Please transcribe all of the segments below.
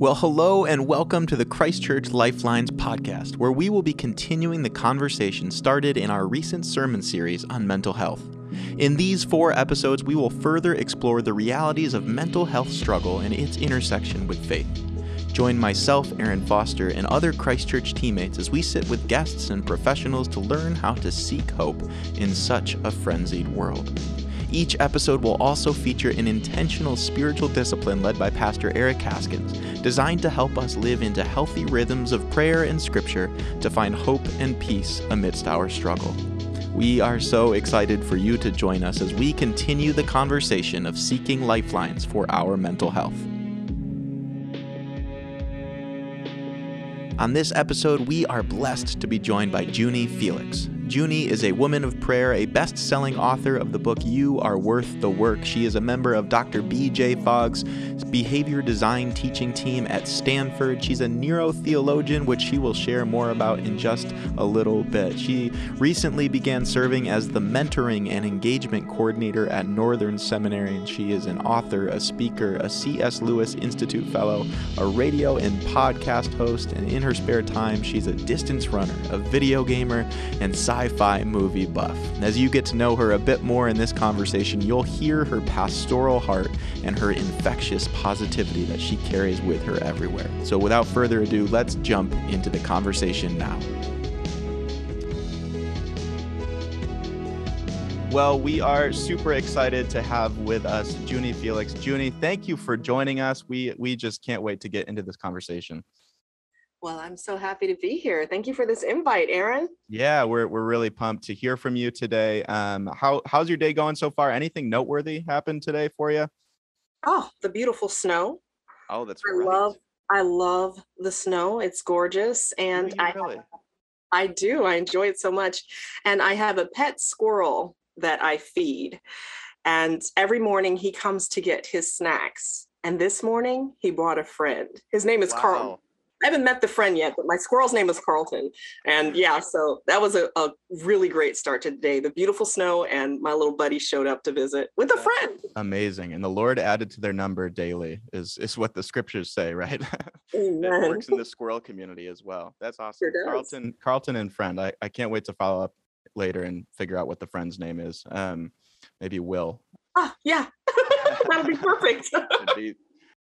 Well, hello and welcome to the Christchurch Lifelines podcast, where we will be continuing the conversation started in our recent sermon series on mental health. In these four episodes, we will further explore the realities of mental health struggle and its intersection with faith. Join myself, Aaron Foster, and other Christchurch teammates as we sit with guests and professionals to learn how to seek hope in such a frenzied world. Each episode will also feature an intentional spiritual discipline led by Pastor Eric Haskins, designed to help us live into healthy rhythms of prayer and scripture to find hope and peace amidst our struggle. We are so excited for you to join us as we continue the conversation of seeking lifelines for our mental health. On this episode, we are blessed to be joined by Juni Felix. Juni is a woman of prayer, a best selling author of the book You Are Worth the Work. She is a member of Dr. B.J. Fogg's behavior design teaching team at Stanford. She's a neurotheologian, which she will share more about in just a little bit. She recently began serving as the mentoring and engagement coordinator at Northern Seminary, and she is an author, a speaker, a C.S. Lewis Institute fellow, a radio and podcast host, and in her spare time, she's a distance runner, a video gamer, and sci sci fi movie buff. As you get to know her a bit more in this conversation, you'll hear her pastoral heart and her infectious positivity that she carries with her everywhere. So, without further ado, let's jump into the conversation now. Well, we are super excited to have with us Juni Felix. Juni, thank you for joining us. We we just can't wait to get into this conversation. Well, I'm so happy to be here. Thank you for this invite, Aaron. Yeah, we're we're really pumped to hear from you today. Um, how how's your day going so far? Anything noteworthy happened today for you? Oh, the beautiful snow. Oh, that's I right. love I love the snow. It's gorgeous, and I really? I do. I enjoy it so much, and I have a pet squirrel that I feed, and every morning he comes to get his snacks. And this morning he brought a friend. His name is Carl. I haven't met the friend yet, but my squirrel's name is Carlton. And yeah, so that was a, a really great start to the day. The beautiful snow and my little buddy showed up to visit with a friend. Amazing. And the Lord added to their number daily is is what the scriptures say, right? it Amen. works in the squirrel community as well. That's awesome. Sure. Carlton, Carlton and friend. I, I can't wait to follow up later and figure out what the friend's name is. Um, maybe Will. Ah, yeah, that'll be perfect.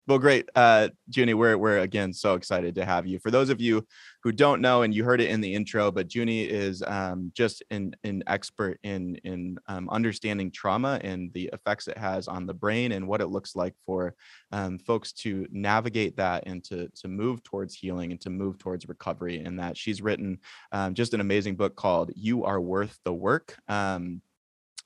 Well, great, uh, Juni. We're we're again so excited to have you. For those of you who don't know, and you heard it in the intro, but Juni is um, just an an expert in in um, understanding trauma and the effects it has on the brain and what it looks like for um, folks to navigate that and to to move towards healing and to move towards recovery. And that she's written um, just an amazing book called "You Are Worth the Work." Um,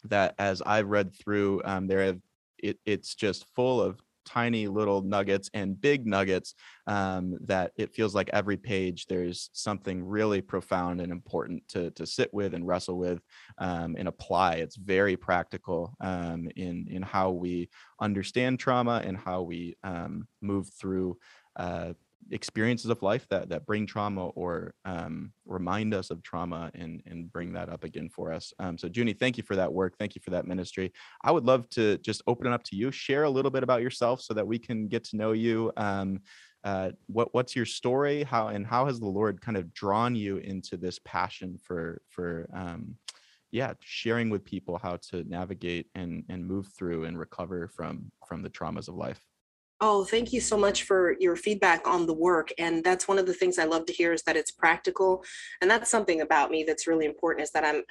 that, as I've read through, um, there have it, it's just full of tiny little nuggets and big nuggets um, that it feels like every page there's something really profound and important to, to sit with and wrestle with um, and apply. It's very practical um, in, in how we understand trauma and how we um, move through uh, experiences of life that that bring trauma or um, remind us of trauma and and bring that up again for us. Um, so Juni, thank you for that work. Thank you for that ministry. I would love to just open it up to you. Share a little bit about yourself so that we can get to know you. Um, uh, what what's your story? How and how has the Lord kind of drawn you into this passion for for um, yeah sharing with people how to navigate and and move through and recover from from the traumas of life? Oh, thank you so much for your feedback on the work. And that's one of the things I love to hear is that it's practical. And that's something about me that's really important is that I'm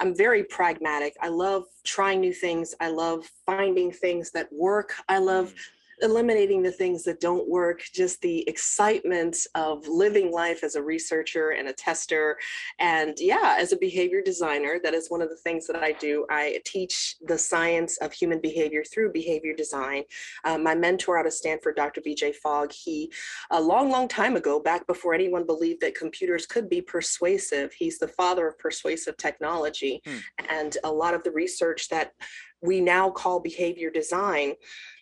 I'm very pragmatic. I love trying new things. I love finding things that work. I love mm. Eliminating the things that don't work, just the excitement of living life as a researcher and a tester. And yeah, as a behavior designer, that is one of the things that I do. I teach the science of human behavior through behavior design. Uh, my mentor out of Stanford, Dr. BJ Fogg, he, a long, long time ago, back before anyone believed that computers could be persuasive, he's the father of persuasive technology. Hmm. And a lot of the research that we now call behavior design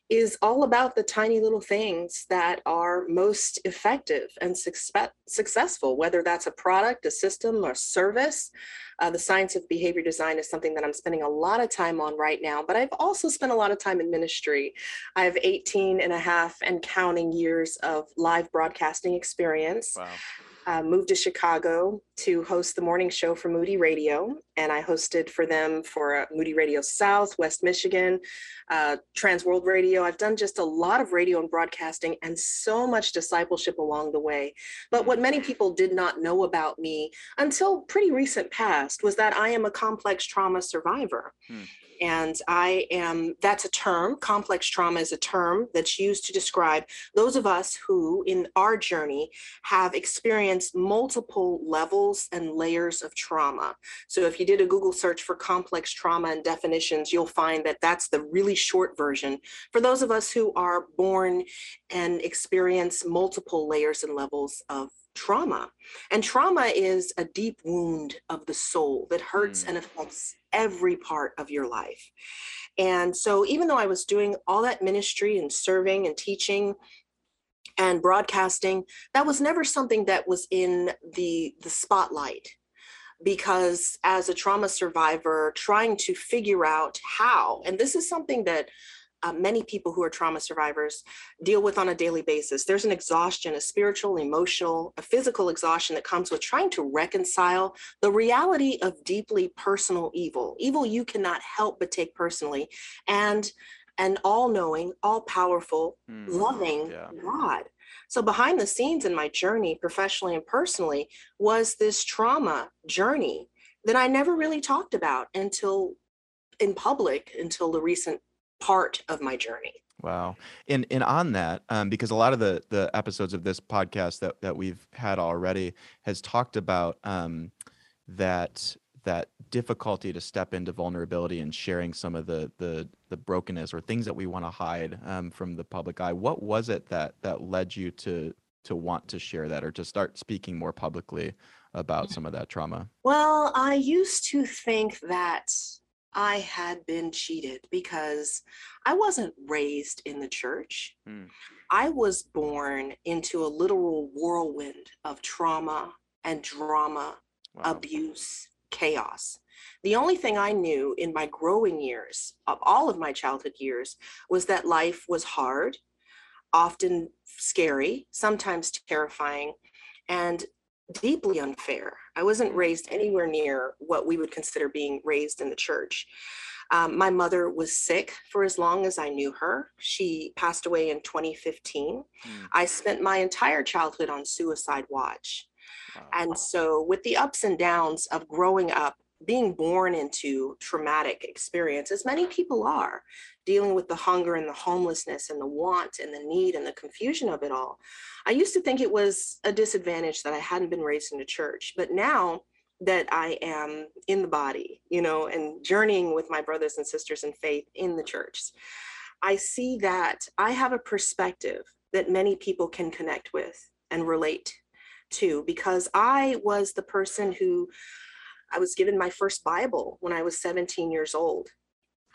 is all about the tiny little things that are most effective and success, successful, whether that's a product, a system, or service. Uh, the science of behavior design is something that I'm spending a lot of time on right now, but I've also spent a lot of time in ministry. I have 18 and a half and counting years of live broadcasting experience. Wow uh, moved to Chicago to host the morning show for Moody Radio. And I hosted for them for uh, Moody Radio South, West Michigan, uh, Trans World Radio. I've done just a lot of radio and broadcasting and so much discipleship along the way. But what many people did not know about me until pretty recent past was that I am a complex trauma survivor. Hmm. And I am, that's a term, complex trauma is a term that's used to describe those of us who, in our journey, have experienced multiple levels and layers of trauma. So if you did a Google search for complex trauma and definitions, you'll find that that's the really short version. For those of us who are born and experience multiple layers and levels of trauma. And trauma is a deep wound of the soul that hurts mm. and affects every part of your life. And so, even though I was doing all that ministry and serving and teaching and broadcasting, that was never something that was in the, the spotlight because as a trauma survivor trying to figure out how and this is something that uh, many people who are trauma survivors deal with on a daily basis. There's an exhaustion, a spiritual, emotional, a physical exhaustion that comes with trying to reconcile the reality of deeply personal evil, evil you cannot help but take personally, and an all-knowing, all-powerful, mm, loving yeah. God. So behind the scenes in my journey, professionally and personally, was this trauma journey that I never really talked about until in public until the recent part of my journey. Wow. And and on that, um, because a lot of the the episodes of this podcast that that we've had already has talked about um, that that difficulty to step into vulnerability and sharing some of the the the brokenness or things that we want to hide um, from the public eye. What was it that that led you to to want to share that or to start speaking more publicly about some of that trauma? Well, I used to think that I had been cheated because I wasn't raised in the church. Mm. I was born into a literal whirlwind of trauma and drama, wow. abuse, chaos. The only thing I knew in my growing years, of all of my childhood years, was that life was hard, often scary, sometimes terrifying, and deeply unfair. I wasn't raised anywhere near what we would consider being raised in the church. Um, my mother was sick for as long as I knew her. She passed away in 2015. Mm. I spent my entire childhood on suicide watch. And so, with the ups and downs of growing up, being born into traumatic experience, as many people are, dealing with the hunger and the homelessness and the want and the need and the confusion of it all. I used to think it was a disadvantage that I hadn't been raised in a church, but now that I am in the body, you know, and journeying with my brothers and sisters in faith in the church, I see that I have a perspective that many people can connect with and relate to because I was the person who I was given my first Bible when I was 17 years old.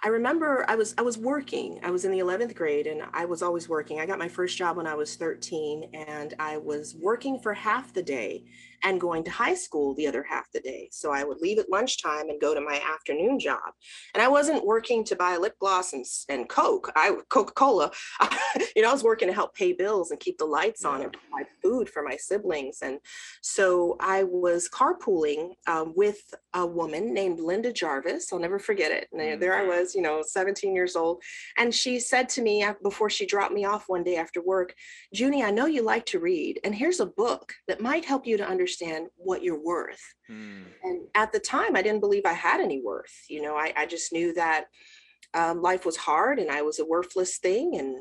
I remember I was I was working. I was in the 11th grade and I was always working. I got my first job when I was 13 and I was working for half the day and going to high school the other half the day. So I would leave at lunchtime and go to my afternoon job. And I wasn't working to buy lip gloss and, and Coke, I Coca-Cola. you know, I was working to help pay bills and keep the lights on and provide food for my siblings. And so I was carpooling um, with a woman named Linda Jarvis. I'll never forget it. And there I mm. was, you know, 17 years old. And she said to me before she dropped me off one day after work, Juni, I know you like to read, and here's a book that might help you to understand understand what you're worth. Mm. And at the time, I didn't believe I had any worth. You know, I, I just knew that um, life was hard and I was a worthless thing and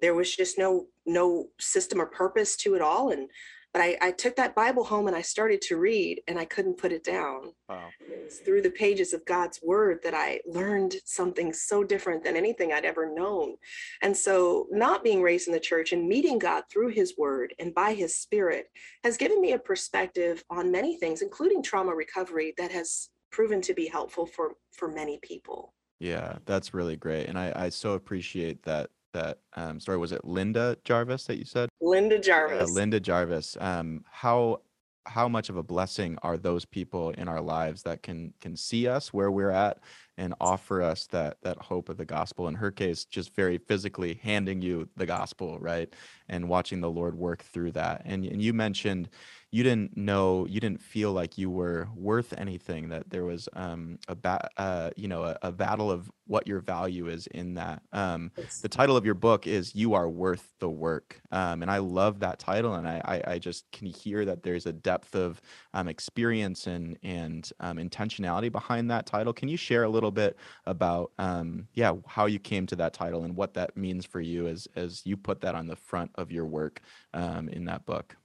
there was just no no system or purpose to it all. And but I, I took that Bible home and I started to read and I couldn't put it down. Wow. It's through the pages of God's word that I learned something so different than anything I'd ever known. And so, not being raised in the church and meeting God through his word and by his spirit has given me a perspective on many things, including trauma recovery, that has proven to be helpful for, for many people. Yeah, that's really great. And I, I so appreciate that that um, story. Was it Linda Jarvis that you said? Linda Jarvis. Yeah, Linda Jarvis. Um, how how much of a blessing are those people in our lives that can can see us where we're at and offer us that that hope of the gospel in her case just very physically handing you the gospel right and watching the lord work through that and, and you mentioned you didn't know you didn't feel like you were worth anything that there was um, a ba- uh, you know a, a, battle of what your value is in that um, the title of your book is you are worth the work um, and i love that title and I, I, I just can hear that there's a depth of um, experience and and um, intentionality behind that title. Can you share a little bit about um, yeah how you came to that title and what that means for you as as you put that on the front of your work in that book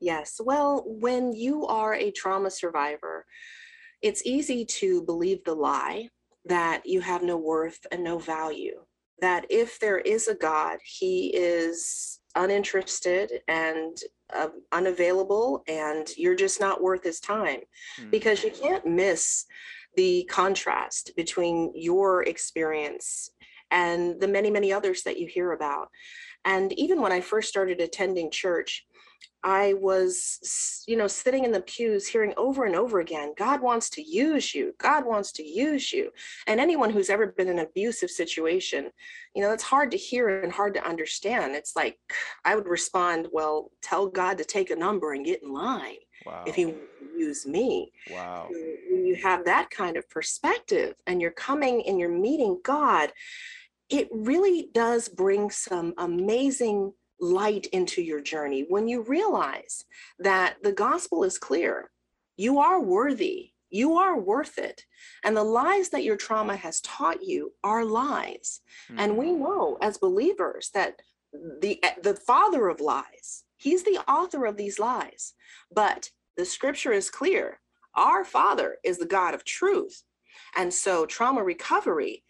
Yes. Well, when you are a trauma survivor, it's easy to believe the lie that you have no worth and no value. That if there is a God, he is uninterested and uh, unavailable, and you're just not worth his time mm. because you can't miss the contrast between your experience and the many, many others that you hear about. And even when I first started attending church, I was, you know, sitting in the pews hearing over and over again, God wants to use you. God wants to use you. And anyone who's ever been in an abusive situation, you know, it's hard to hear and hard to understand. It's like I would respond, well, tell God to take a number and get in line wow. if he use me. Wow. When you have that kind of perspective and you're coming and you're meeting God, it really does bring some amazing light into your journey when you realize that the gospel is clear. You are worthy. You are worth it. And the lies that your trauma has taught you are lies. Mm-hmm. And we hmm. know as believers that the the father of lies, he's the author of these lies. But the scripture is clear. Our father is the God of truth. And so trauma recovery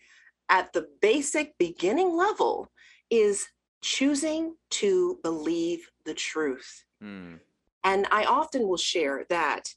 at the basic beginning level is choosing to believe the truth. Mm. And I often will share that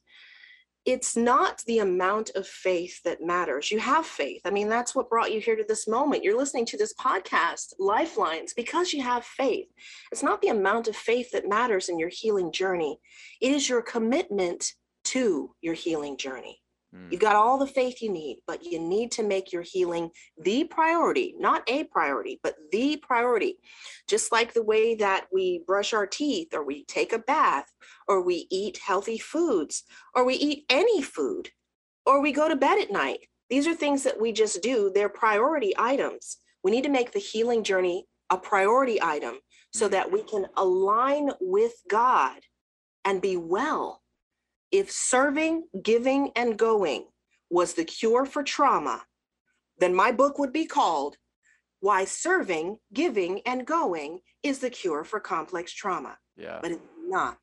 it's not the amount of faith that matters. You have faith. I mean, that's what brought you here to this moment. You're listening to this podcast, Lifelines, because you have faith. It's not the amount of faith that matters in your healing journey, it is your commitment to your healing journey. Mm. You've got all the faith you need, but you need to make your healing the priority, not a priority, but the priority. Just like the way that we brush our teeth, or we take a bath, or we eat healthy foods, or we eat any food, or we go to bed at night. These are things that we just do, they're priority items. We need to make the healing journey a priority item so mm. that we can align with God and be well if serving, giving, and going was the cure for trauma, then my book would be called Why Serving, Giving, and Going is the Cure for Complex Trauma. Yeah. But it's not.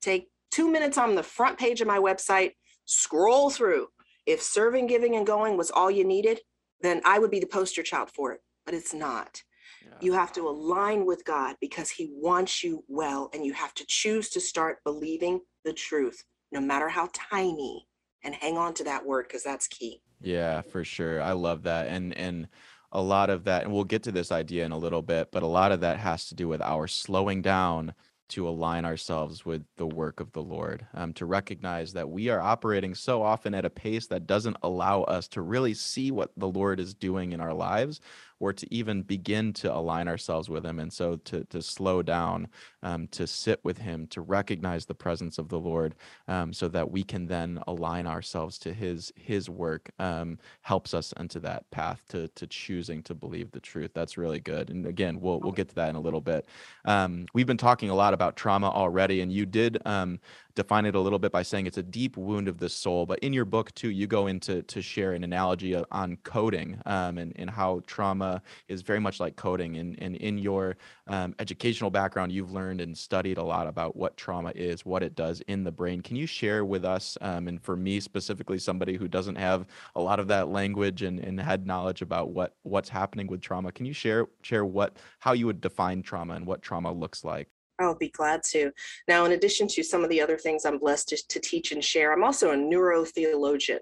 Take two minutes on the front page of my website, scroll through. If serving, giving, and going was all you needed, then I would be the poster child for it. But it's not. Yeah. You have to align with God because He wants you well, and you have to choose to start believing the truth no matter how tiny, and hang on to that word because that's key. Yeah, for sure. I love that. And and a lot of that, and we'll get to this idea in a little bit, but a lot of that has to do with our slowing down to align ourselves with the work of the Lord, um, to recognize that we are operating so often at a pace that doesn't allow us to really see what the Lord is doing in our lives or to even begin to align ourselves with him. And so to to slow down um, to sit with him to recognize the presence of the lord um, so that we can then align ourselves to his his work um, helps us into that path to to choosing to believe the truth. That's really good. And again we'll we'll get to that in a little bit. Um, we've been talking a lot about trauma already and you did um, define it a little bit by saying it's a deep wound of the soul. But in your book too, you go into to share an analogy on coding um, and and how trauma is very much like coding. And and in your um, educational background, you've learned and studied a lot about what trauma is, what it does in the brain. Can you share with us, um, and for me specifically, somebody who doesn't have a lot of that language and, and had knowledge about what what's happening with trauma, can you share share what how you would define trauma and what trauma looks like? I'll be glad to. Now, in addition to some of the other things I'm blessed to, to teach and share, I'm also a neurotheologian.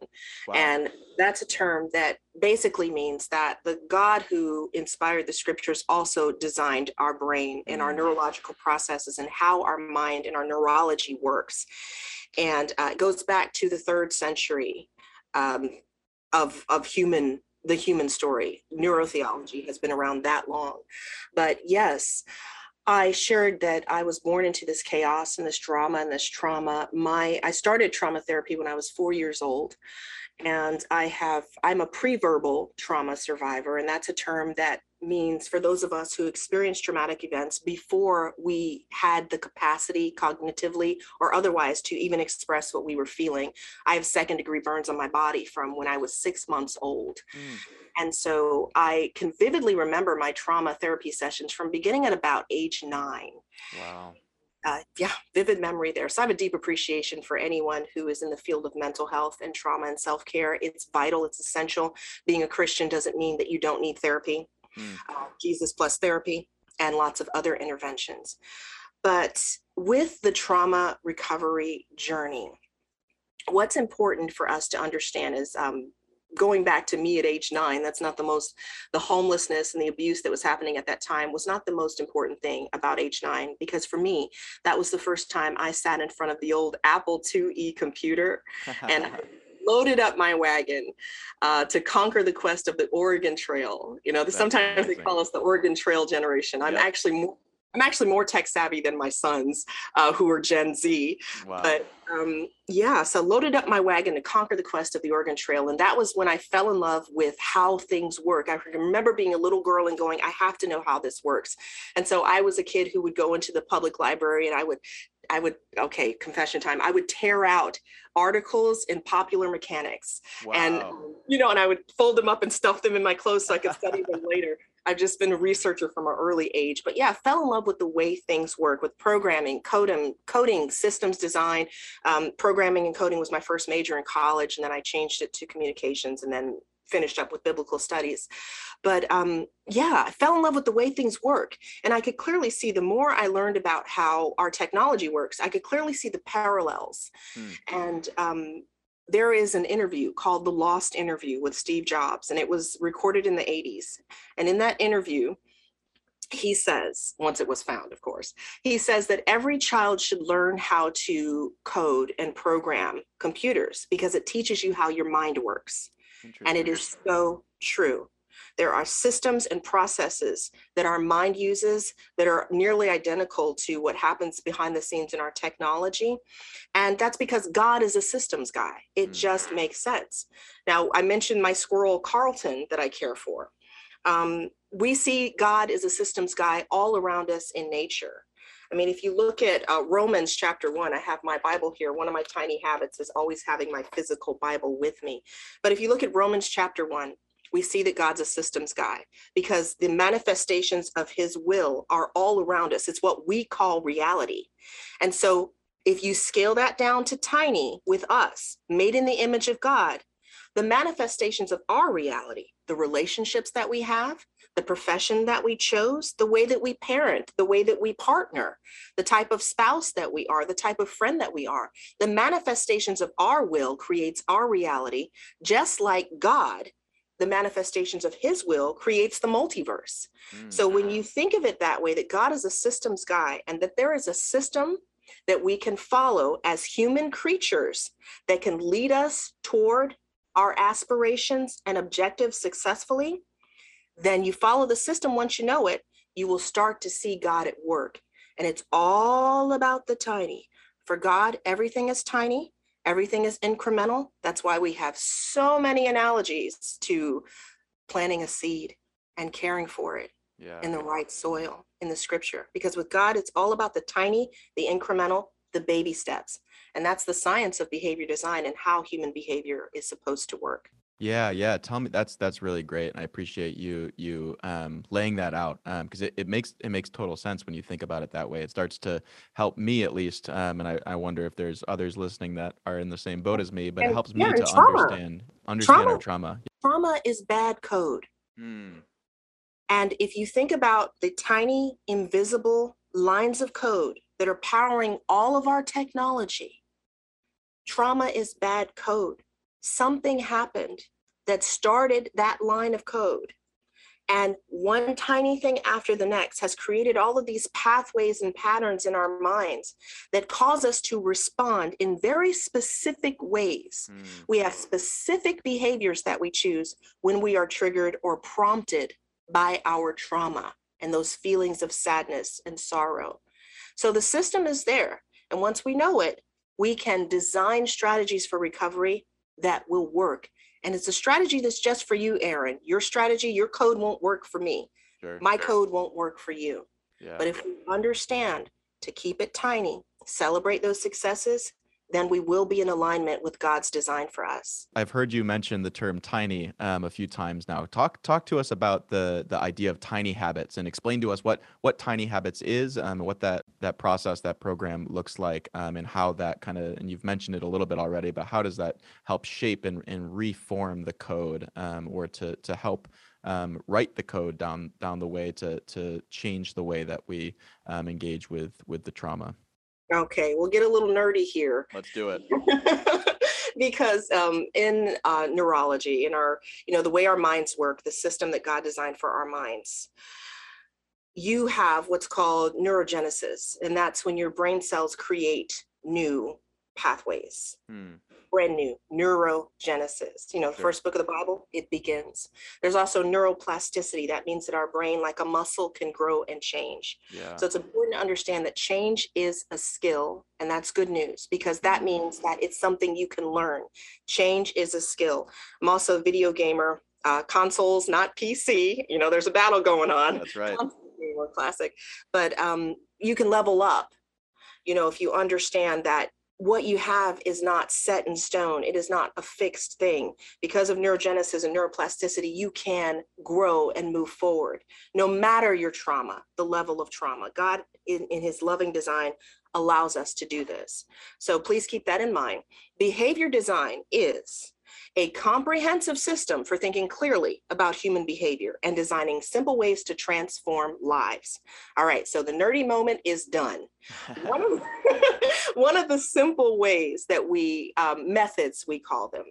Wow. And that's a term that basically means that the God who inspired the scriptures also designed our brain and our mm. neurological processes and how our mind and our neurology works. And uh, it goes back to the third century um, of, of human the human story. Neurotheology has been around that long. But yes, I shared that I was born into this chaos and this drama and this trauma. My I started trauma therapy when I was 4 years old and I have I'm a pre-verbal trauma survivor and that's a term that means for those of us who experienced traumatic events before we had the capacity cognitively or otherwise to even express what we were feeling. I have second degree burns on my body from when I was 6 months old. Mm. And so I can vividly remember my trauma therapy sessions from beginning at about age nine. Wow. Uh, yeah, vivid memory there. So I have a deep appreciation for anyone who is in the field of mental health and trauma and self care. It's vital, it's essential. Being a Christian doesn't mean that you don't need therapy, mm. uh, Jesus plus therapy, and lots of other interventions. But with the trauma recovery journey, what's important for us to understand is um, going back to me at age nine, that's not the most, the homelessness and the abuse that was happening at that time was not the most important thing about age nine, because for me, that was the first time I sat in front of the old Apple IIe computer and loaded up my wagon uh, to conquer the quest of the Oregon Trail. You know, the, sometimes amazing. they call us the Oregon Trail generation. I'm yep. actually more I'm actually more tech savvy than my sons, uh, who are Gen Z. Wow. But um, yeah, so loaded up my wagon to conquer the quest of the Oregon Trail. And that was when I fell in love with how things work. I remember being a little girl and going, I have to know how this works. And so I was a kid who would go into the public library and I would I would, okay, confession time. I would tear out articles in popular mechanics wow. and, you know, and I would fold them up and stuff them in my clothes so I could study them later. I've just been a researcher from an early age, but yeah, I fell in love with the way things work with programming, coding, coding, systems design. Um, programming and coding was my first major in college, and then I changed it to communications, and then finished up with biblical studies. But um, yeah, I fell in love with the way things work, and I could clearly see the more I learned about how our technology works, I could clearly see the parallels. Hmm. And um, there is an interview called The Lost Interview with Steve Jobs, and it was recorded in the 80s. And in that interview, he says, once it was found, of course, he says that every child should learn how to code and program computers because it teaches you how your mind works. And it is so true. There are systems and processes that our mind uses that are nearly identical to what happens behind the scenes in our technology. And that's because God is a systems guy. It mm. just makes sense. Now, I mentioned my squirrel, Carlton, that I care for. Um, we see God as a systems guy all around us in nature. I mean, if you look at uh, Romans chapter one, I have my Bible here. One of my tiny habits is always having my physical Bible with me. But if you look at Romans chapter one, we see that God's a systems guy because the manifestations of his will are all around us. It's what we call reality. And so if you scale that down to tiny with us, made in the image of God, the manifestations of our reality, the relationships that we have, the profession that we chose, the way that we parent, the way that we partner, the type of spouse that we are, the type of friend that we are. The manifestations of our will creates our reality, just like God the manifestations of his will creates the multiverse. Mm. So when you think of it that way, that God is a systems guy and that there is a system that we can follow as human creatures that can lead us toward our aspirations and objectives successfully, then you follow the system once you know it, you will start to see God at work. And it's all about the tiny. For God, everything is tiny everything is incremental. That's why we have so many analogies to planting a seed and caring for it yeah. in the right soil in the scripture. Because with God, it's all about the tiny, the incremental, the baby steps. And that's the science of behavior design and how human behavior is supposed to work. Yeah, yeah. Tell me that's that's really great. and I appreciate you you um, laying that out because um, it, it makes it makes total sense when you think about it that way. It starts to help me at least, um, and I, I wonder if there's others listening that are in the same boat as me. But it helps me to trauma. understand understand trauma, our trauma. Trauma is bad code. Hmm. And if you think about the tiny, invisible lines of code that are powering all of our technology. Trauma is bad code. Something happened that started that line of code. And one tiny thing after the next has created all of these pathways and patterns in our minds that cause us to respond in very specific ways. Mm. We have specific behaviors that we choose when we are triggered or prompted by our trauma and those feelings of sadness and sorrow. So the system is there. And once we know it, we can design strategies for recovery that will work. And it's a strategy that's just for you, Aaron. Your strategy, your code won't work for me. Sure, My sure. code won't work for you. Yeah. But if we understand to keep it tiny, celebrate those successes, then we will be in alignment with God's design for us. I've heard you mention the term tiny um, a few times now. Talk talk to us about the the idea of tiny habits and explain to us what what tiny habits is, um, what that that process that program looks like, um, and how that kind of and you've mentioned it a little bit already, but how does that help shape and, and reform the code um, or to to help um, write the code down down the way to to change the way that we um, engage with with the trauma. Okay, we'll get a little nerdy here. Let's do it. because um, in uh, neurology, in our, you know, the way our minds work, the system that God designed for our minds, you have what's called neurogenesis, and that's when your brain cells create new pathways. Hmm brand new neurogenesis. You know, the sure. first book of the Bible, it begins. There's also neuroplasticity. That means that our brain, like a muscle, can grow and change. Yeah. So it's important to understand that change is a skill, and that's good news because that means that it's something you can learn. Change is a skill. I'm also a video gamer. Uh, consoles, not PC. You know, there's a battle going on. That's right. More classic, but um, you can level up. You know, if you understand that what you have is not set in stone. It is not a fixed thing. Because of neurogenesis and neuroplasticity, you can grow and move forward, no matter your trauma, the level of trauma. God, in, in his loving design, allows us to do this. So please keep that in mind. Behavior design is a comprehensive system for thinking clearly about human behavior and designing simple ways to transform lives. All right, so the nerdy moment is done. one, of, one of the simple ways that we, um, methods we call them,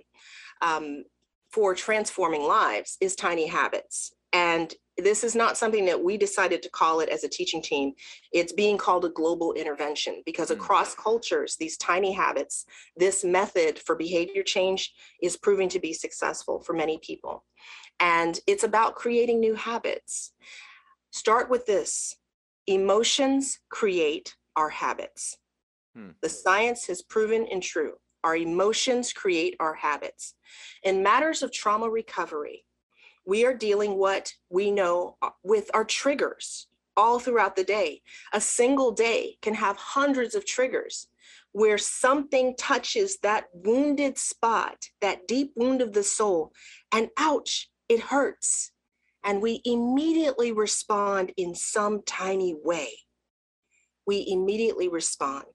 um, for transforming lives is tiny habits. And this is not something that we decided to call it as a teaching team. It's being called a global intervention because mm. across cultures, these tiny habits, this method for behavior change is proving to be successful for many people. And it's about creating new habits. Start with this emotions create our habits. Hmm. The science has proven and true. Our emotions create our habits. In matters of trauma recovery, we are dealing what we know uh, with our triggers all throughout the day. A single day can have hundreds of triggers where something touches that wounded spot, that deep wound of the soul, and ouch, it hurts. And we immediately respond in some tiny way. We immediately respond.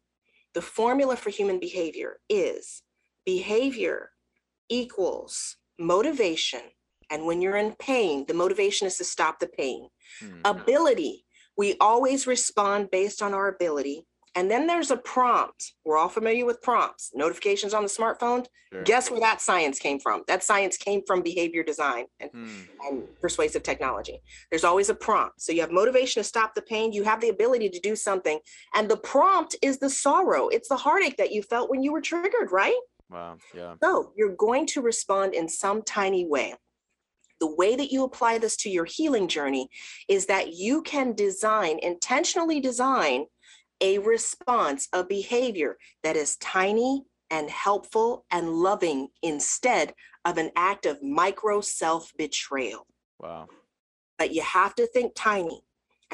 The formula for human behavior is behavior equals motivation and when you're in pain, the motivation is to stop the pain. Mm-hmm. Ability, we always respond based on our ability. And then there's a prompt. We're all familiar with prompts, notifications on the smartphone. Sure. Guess where that science came from? That science came from behavior design and, mm. and persuasive technology. There's always a prompt. So you have motivation to stop the pain, you have the ability to do something. And the prompt is the sorrow, it's the heartache that you felt when you were triggered, right? Wow. Yeah. So you're going to respond in some tiny way the way that you apply this to your healing journey is that you can design, intentionally design a response, a behavior that is tiny and helpful and loving instead of an act of micro self betrayal. Wow. But you have to think tiny.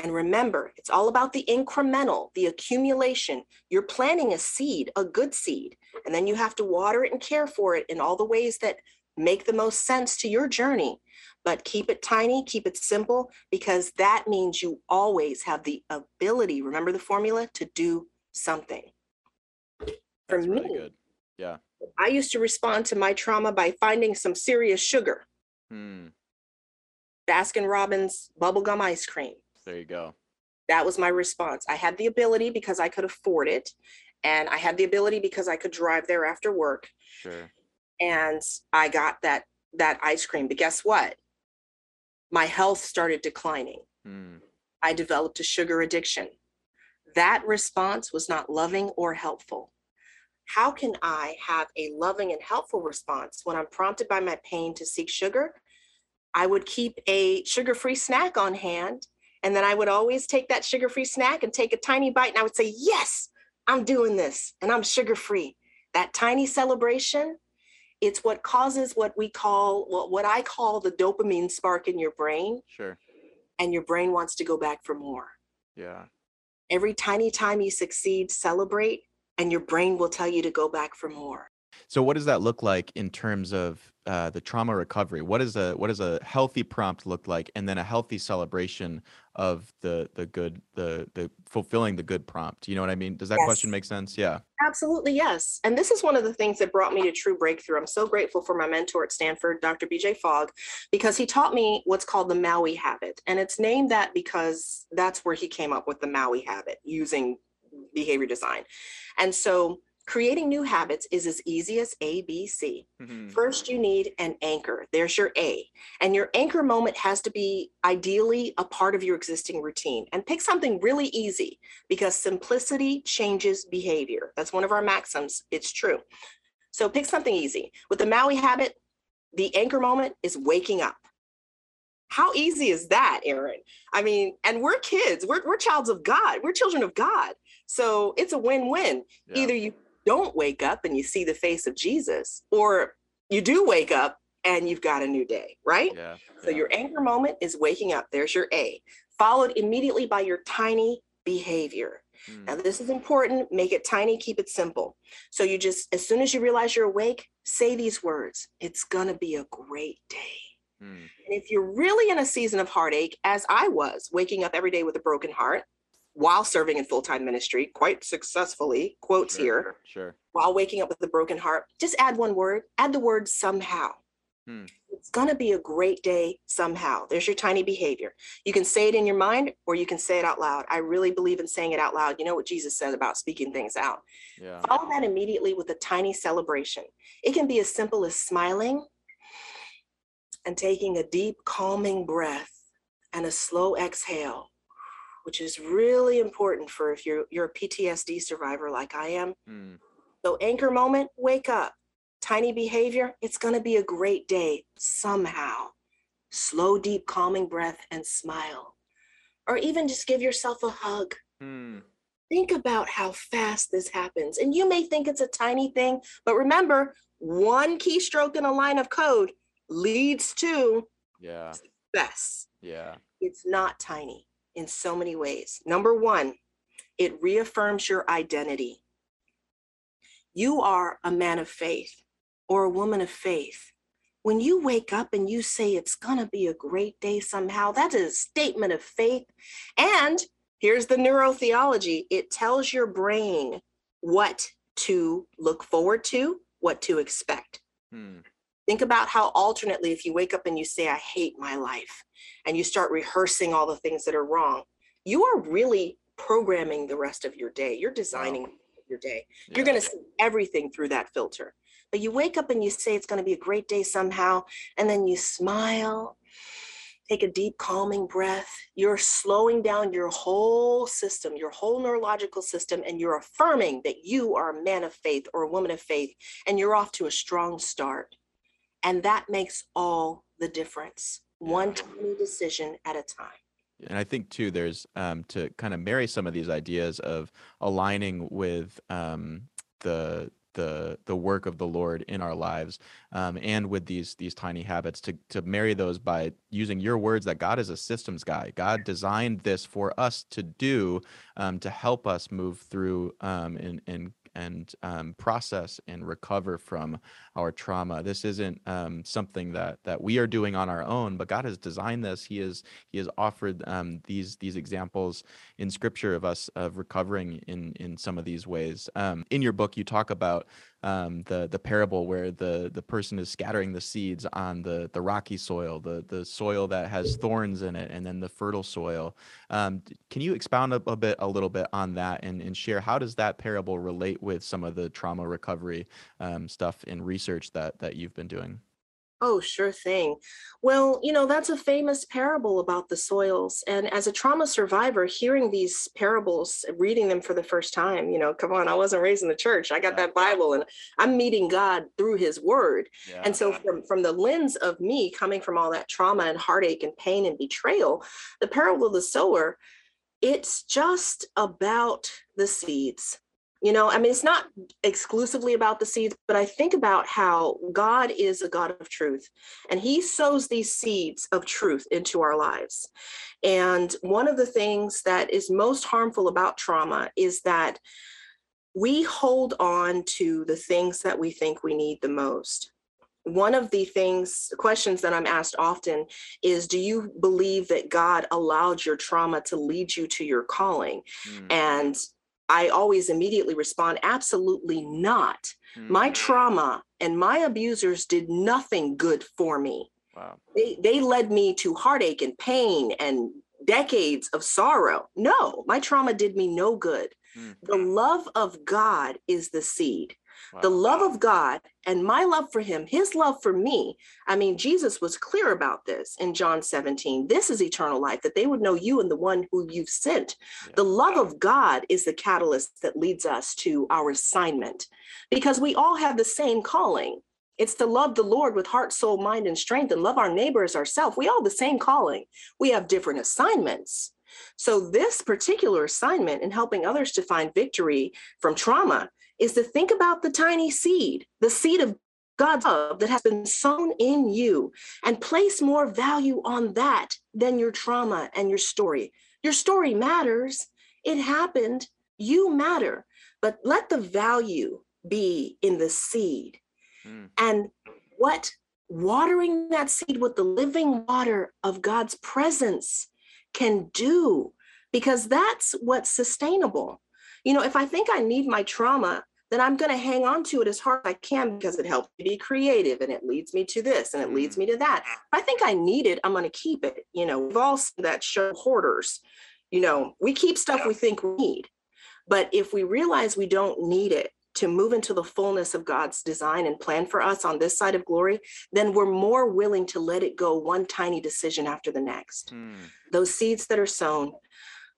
And remember, it's all about the incremental, the accumulation. You're planting a seed, a good seed, and then you have to water it and care for it in all the ways that make the most sense to your journey but keep it tiny, keep it simple, because that means you always have the ability, remember the formula, to do something. For That's me, really good. Yeah. I used to respond to my trauma by finding some serious sugar. Hmm. Baskin Robbins bubblegum ice cream. There you go. That was my response. I had the ability because I could afford it. And I had the ability because I could drive there after work. Sure. And I got that that ice cream. But guess what? My health started declining. Mm. I developed a sugar addiction. That response was not loving or helpful. How can I have a loving and helpful response when I'm prompted by my pain to seek sugar? I would keep a sugar free snack on hand. And then I would always take that sugar free snack and take a tiny bite. And I would say, Yes, I'm doing this and I'm sugar free. That tiny celebration, it's what causes what we call, what, what I call the dopamine spark in your brain. Sure. And your brain wants to go back for more. Yeah. Every tiny time you succeed, celebrate, and your brain will tell you to go back for more. So what does that look like in terms of uh, the trauma recovery? What is a what does a healthy prompt look like, and then a healthy celebration of the the good the the fulfilling the good prompt? You know what I mean? Does that question make sense? Yeah. Absolutely, yes. And this is one of the things that brought me to true breakthrough. I'm so grateful for my mentor at Stanford, Dr. BJ Fogg, because he taught me what's called the Maui habit. And it's named that because that's where he came up with the Maui habit using behavior design. And so creating new habits is as easy as ABC. Mhm. First, you need an anchor. There's your A. And your anchor moment has to be ideally a part of your existing routine. And pick something really easy because simplicity changes behavior. That's one of our maxims. It's true. So pick something easy. With the Maui habit, the anchor moment is waking up. How easy is that, Aaron? I mean, and we're kids, we're, we're childs of God, we're children of God. So it's a win win. Yeah. Either you don't wake up and you see the face of Jesus, or you do wake up and you've got a new day, right? Yeah. So yeah. your anchor moment is waking up. There's your A, followed immediately by your tiny behavior. Mm. Now, this is important. Make it tiny, keep it simple. So you just, as soon as you realize you're awake, say these words It's going to be a great day. Mm. And if you're really in a season of heartache, as I was, waking up every day with a broken heart while serving in full time ministry, quite successfully, quotes Sure, here, Sure. while waking up with a broken heart, just add one word, add the word somehow. Hmm. It's going to be a great day somehow. There's your tiny behavior. You can say it in your mind or you can say it out loud. I really believe in saying it out loud. You know what Jesus said about speaking things out. Yeah. Follow that immediately with a tiny celebration. It can be as simple as smiling and taking a deep, calming breath and a slow exhale, which is really important for if you're, you're a PTSD survivor like I am. Mm. So, anchor moment, wake up. Tiny behavior, it's going to be a great day somehow. Slow, deep, calming breath and smile. Or even just give yourself a hug. Mm. Think about how fast this happens. And you may think it's a tiny thing, but remember, one keystroke in a line of code leads to Yeah. success. Yeah. It's not tiny in so many ways. Number one, it reaffirms your identity. You are a man of faith or a woman of faith. When you wake up and you say it's going to be a great day somehow, that is a statement of faith. And here's the neurotheology it tells your brain what to look forward to, what to expect. Mm. Think about how alternately, if you wake up and you say, I hate my life, and you start rehearsing all the things that are wrong, you are really programming the rest of your day. You're designing your day. You're going to see everything through that filter. But you wake up and you say it's going to be a great day somehow, and then you smile, take a deep, calming breath. You're slowing down your whole system, your whole neurological system, and you're affirming that you are a man of faith or a woman of faith, and you're off to a strong start. And that makes all the difference. One tiny decision at a time. and I think too, there's um, to kind of marry some of these ideas of aligning with um, the the the work of the Lord in our lives, um, and with these these tiny habits to to marry those by using your words that God is a systems guy. God designed this for us to do um, to help us move through um, and and and um, process and recover from our trauma. This isn't um, something that that we are doing on our own, but God has designed this. He has He has offered um, these these examples in Scripture of us of recovering in in some of these ways. Um, in your book, you talk about um, the the parable where the the person is scattering the seeds on the the rocky soil, the the soil that has thorns in it, and then the fertile soil. Um, can you expound a, a, bit a little bit on that and, and share how does that parable relate with some of the trauma recovery um, stuff in research that that you've been doing? Oh, sure thing. Well, you know, that's a famous parable about the soils. And as a trauma survivor, hearing these parables, reading them for the first time, you know, come on, I wasn't raised in the church. I got that Bible and I'm meeting God through his word. Yeah. And so from, from the lens of me coming from all that trauma and heartache and pain and betrayal, the parable of the sower, it's just about the seeds you know, I mean, it's not exclusively about the seeds, but I think about how God is a God of truth and he sows these seeds of truth into our lives. And one of the things that is most harmful about trauma is that we hold on to the things that we think we need the most one of the things questions that i'm asked often is do you believe that god allowed your trauma to lead you to your calling mm. and I always immediately respond, absolutely not. Mm-hmm. My trauma and my abusers did nothing good for me. Wow. They, they led me to heartache and pain and decades of sorrow. No, my trauma did me no good. Mm-hmm. The love of God is the seed. The love of God and my love for him, his love for me. I mean, Jesus was clear about this in John 17. This is eternal life, that they would know you and the one who you've sent. Yeah. The love of God is the catalyst that leads us to our assignment because we all have the same calling. It's to love the Lord with heart, soul, mind, and strength and love our neighbor as ourselves. We all have the same calling. We have different assignments. So, this particular assignment in helping others to find victory from trauma is to think about the tiny seed, the seed of God's love that has been sown in you, and place more value on that than your trauma and your story. Your story matters, it happened, you matter, but let the value be in the seed. Mm. And what watering that seed with the living water of God's presence can do, because that's what's sustainable. You know, if I think I need my trauma, then I'm going to hang on to it as hard as I can because it helps me be creative and it leads me to this and it leads me to that. If I think I need it, I'm going to keep it. You know, we've all seen that show Hoarders. You know, we keep stuff we think we need. But if we realize we don't need it to move into the fullness of God's design and plan for us on this side of glory, then we're more willing to let it go one tiny decision after the next. Hmm. Those seeds that are sown,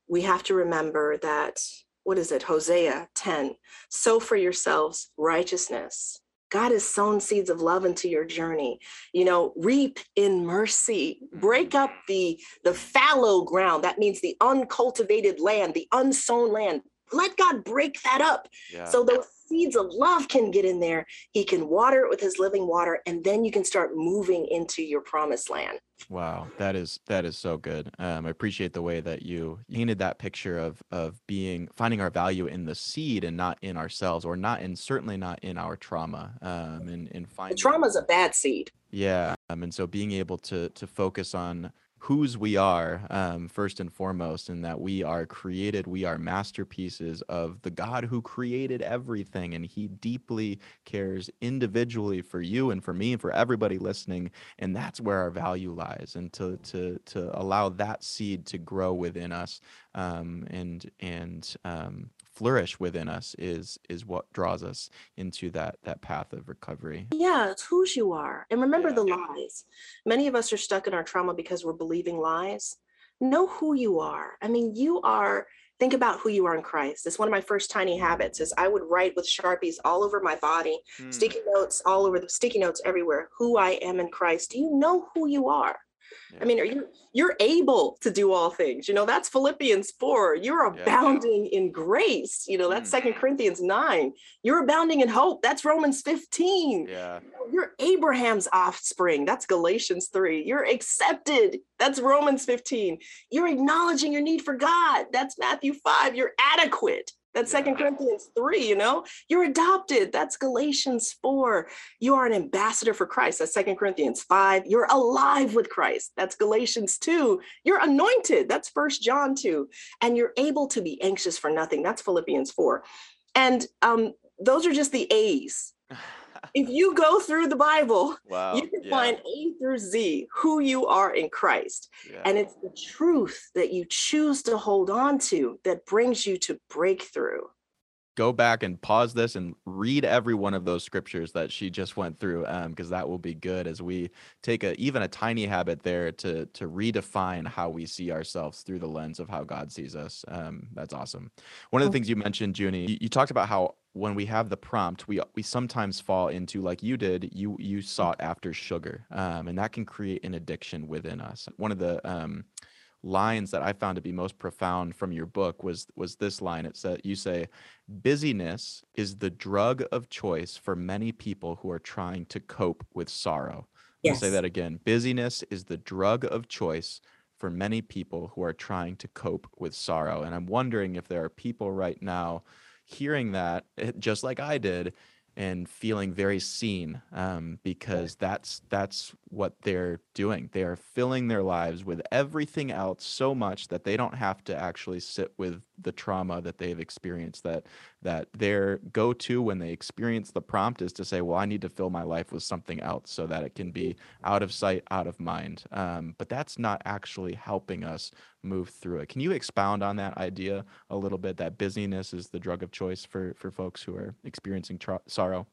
we have to remember that what is it, Hosea 10, sow for yourselves righteousness. God has sown seeds of love into your journey. You know, reap in mercy. Break mm-hmm. up the the fallow ground. That means the uncultivated land, the unsown land. Let God break that up. Yeah. So those seeds of love can get in there. He can water it with his living water, and then you can start moving into your promised land. Wow, that is that is so good. Um, I appreciate the way that you painted that picture of of being finding our value in the seed and not in ourselves, or not in certainly not in our trauma. Um, and and finding trauma is a bad seed. Yeah, um, and so being able to to focus on whose we are um, first and foremost and that we are created we are masterpieces of the god who created everything and he deeply cares individually for you and for me and for everybody listening and that's where our value lies and to to to allow that seed to grow within us um, and and um, flourish within us is is what draws us into that that path of recovery. Yeah it's whose you are. And remember yeah. the lies. Many of us are stuck in our trauma because we're believing lies. Know who you are. I mean you are think about who you are in christ. It's one of my first tiny habits is i would write with sharpies all over my body hmm. sticky notes all over the sticky notes everywhere who i am in christ. Do you know who you are yeah. I mean, are you you're able to do all things? You know, that's Philippians 4. You're abounding yeah. in grace. You know, that's Second mm. Corinthians 9. You're abounding in hope. That's Romans 15. Yeah. You're Abraham's offspring. That's Galatians 3. You're accepted. That's Romans 15. You're acknowledging your need for God. That's Matthew 5. You're adequate. That's Second yeah. Corinthians 3, you know? You're adopted. That's Galatians 4. You are an ambassador for Christ. That's Second Corinthians 5. You're alive with Christ. That's Galatians 2. You're anointed. That's First John 2. And you're able to be anxious for nothing. That's Philippians 4. And um, those are just the A's. if you go through the Bible, wow. you can yeah. find A through Z who you are in Christ. Yeah. And it's the truth that you choose to hold on to that brings you to breakthrough go back and pause this and read every one of those scriptures that she just went through because um, that will be good as we take a even a tiny habit there to to redefine how we see ourselves through the lens of how god sees us um, that's awesome. One of the things you mentioned Juni you, you, talked about how when we have the prompt we we sometimes fall into like you did you you sought after sugar um, and that can create an addiction within us. One of the um, lines that I found to be most profound from your book was was this line. It said you say, busyness is the drug of choice for many people who are trying to cope with sorrow. Yes. I'll say that again. Busyness is the drug of choice for many people who are trying to cope with sorrow. And I'm wondering if there are people right now hearing that, eh, just like I did, and feeling very seen um, because that's that's what they're doing. They are filling their lives with everything else so much that they don't have to actually sit with the trauma that they've experienced. That that their go-to when they experience the prompt is to say, "Well, I need to fill my life with something else so that it can be out of sight, out of mind." Um, but that's not actually helping us move through it. Can you expound on that idea a little bit? That busyness is the drug of choice for for folks who are experiencing tra- sorrow.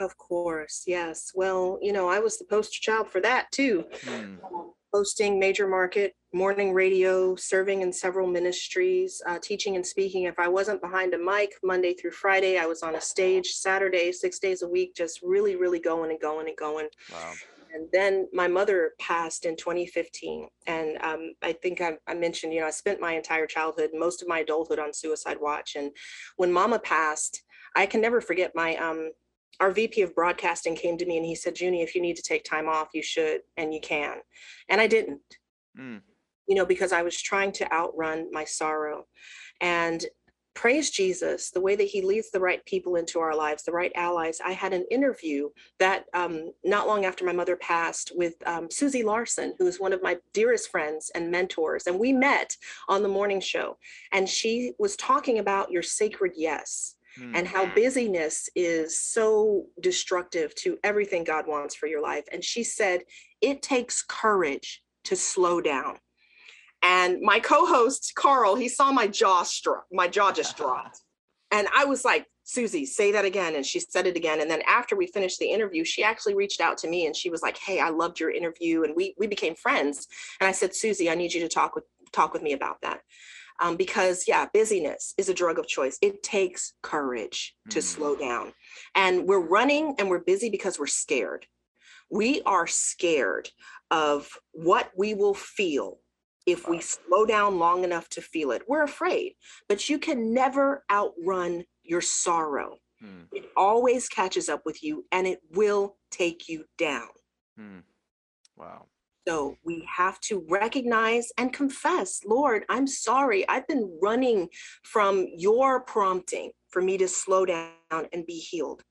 Of course, yes. Well, you know, I was the poster child for that too. Um, hosting major market, morning radio, serving in several ministries, uh, teaching and speaking. If I wasn't behind a mic Monday through Friday, I was on a stage Saturday, six days a week, just really, really going and going and going. Wow. And then my mother passed in 2015. And um, I think I, I, mentioned, you know, I spent my entire childhood, most of my adulthood on suicide watch. And when mama passed, I can never forget my um, our VP of broadcasting came to me and he said, Juni, if you need to take time off, you should and you can. And I didn't, mm. you know, because I was trying to outrun my sorrow. And praise Jesus, the way that he leads the right people into our lives, the right allies. I had an interview that um, not long after my mother passed with um, Susie Larson, who is one of my dearest friends and mentors. And we met on the morning show. And she was talking about your sacred yes mm. and how busyness is so destructive to everything God wants for your life. And she said, it takes courage to slow down. And my co-host Carl, he saw my jaw struck, my jaw just dropped. And I was like, Susie, say that again. And she said it again. And then after we finished the interview, she actually reached out to me and she was like, Hey, I loved your interview. And we we became friends. And I said, Susie, I need you to talk with talk with me about that um, because yeah busyness is a drug of choice. It takes courage to mm. slow down. And we're running and we're busy because we're scared. We are scared of what we will feel if we slow down long enough to feel it. We're afraid but you can never outrun your sorrow. Mm. it always catches up with you and it will take you down. Mm. wow so we have to recognize and confess, Lord, I'm sorry. I've been running from your prompting for me to slow down and be healed.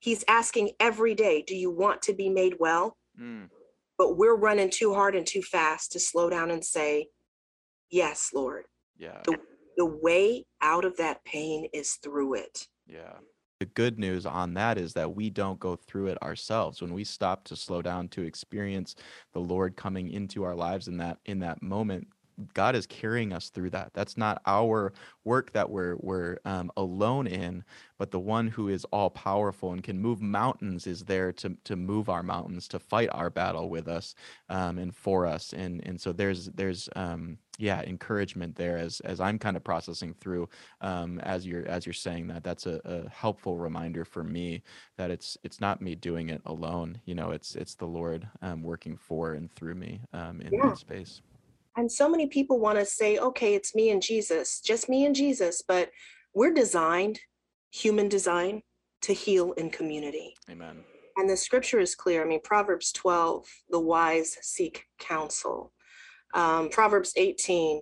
He's asking every day, Do you want to be made well? Mm. But we're running too hard and too fast to slow down and say, Yes, Lord. Yeah. The, the way out of that pain is through it. Yeah the good news on that is that we don't go through it ourselves. When we stop to slow down to experience the lord coming into our lives in that in that moment God is carrying us through that. That's not our work that we're we're um, alone in, but the one who is all powerful and can move mountains is there to to move our mountains, to fight our battle with us um, and for us. And and so there's there's um, yeah encouragement there as as I'm kind of processing through um, as you're as you're saying that. That's a, a helpful reminder for me that it's it's not me doing it alone. You know, it's it's the Lord um, working for and through me um, in yeah. that space. And so many people want to say, okay, it's me and Jesus, just me and Jesus, but we're designed, human design, to heal in community. Amen. And the scripture is clear. I mean, Proverbs 12, the wise seek counsel. Um, Proverbs 18,